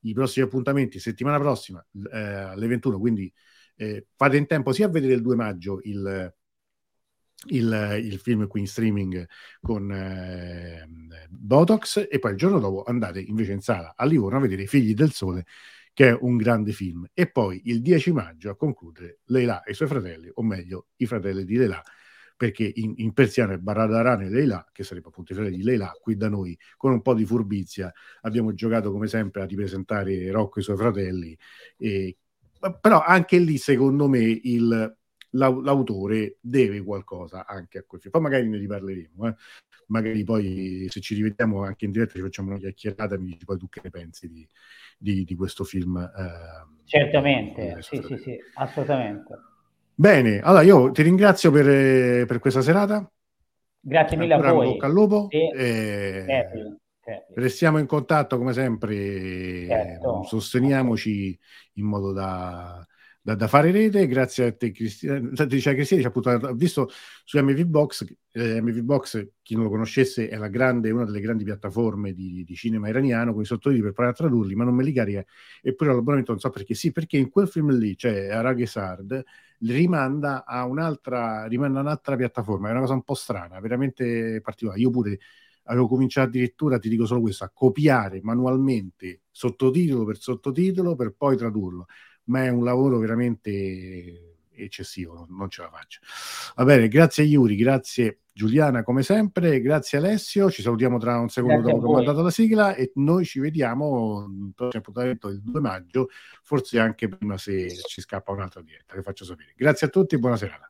i prossimi appuntamenti, settimana prossima eh, alle 21, quindi eh, fate in tempo sia a vedere il 2 maggio il, il, il film qui in streaming con eh, Botox e poi il giorno dopo andate invece in sala a Livorno a vedere I Figli del Sole che è un grande film. E poi il 10 maggio a concludere Leila e i suoi fratelli o meglio i fratelli di Leila perché in, in persiano è Baradarane Leila, che sarebbe appunto i fratelli di Leila, qui da noi con un po' di furbizia abbiamo giocato come sempre a ripresentare Rocco e i suoi fratelli, e, però anche lì secondo me il, l'autore deve qualcosa anche a quel film. Poi magari ne riparleremo, eh? magari poi se ci rivediamo anche in diretta ci facciamo una chiacchierata e mi dici poi tu che ne pensi di, di, di questo film. Eh, Certamente, sì, sì, sì, assolutamente. Bene, allora io ti ringrazio per, per questa serata. Grazie mille Ancora a voi. Bocca al lupo. Sì. E... Certo, certo. Restiamo in contatto come sempre, certo. sosteniamoci in modo da da, da, fare rete, grazie a te Cristina, dice Cristina, appunto, ha visto su MV Box, eh, MV Box, chi non lo conoscesse, è grande, una delle grandi piattaforme di, di, cinema iraniano, con i sottotitoli per provare a tradurli, ma non me li carica, eppure l'abbonamento non so perché, sì, perché in quel film lì, cioè Araghesard, rimanda a un'altra, rimanda a un'altra piattaforma, è una cosa un po' strana, veramente particolare, io pure avevo cominciato addirittura, ti dico solo questo, a copiare manualmente sottotitolo per sottotitolo per poi tradurlo ma è un lavoro veramente eccessivo, non ce la faccio. Va bene, grazie Iuri, grazie Giuliana come sempre, grazie Alessio, ci salutiamo tra un secondo grazie dopo che ho mandato la sigla e noi ci vediamo il prossimo appuntamento il 2 maggio, forse anche prima se ci scappa un'altra diretta, che faccio sapere. Grazie a tutti e buona serata.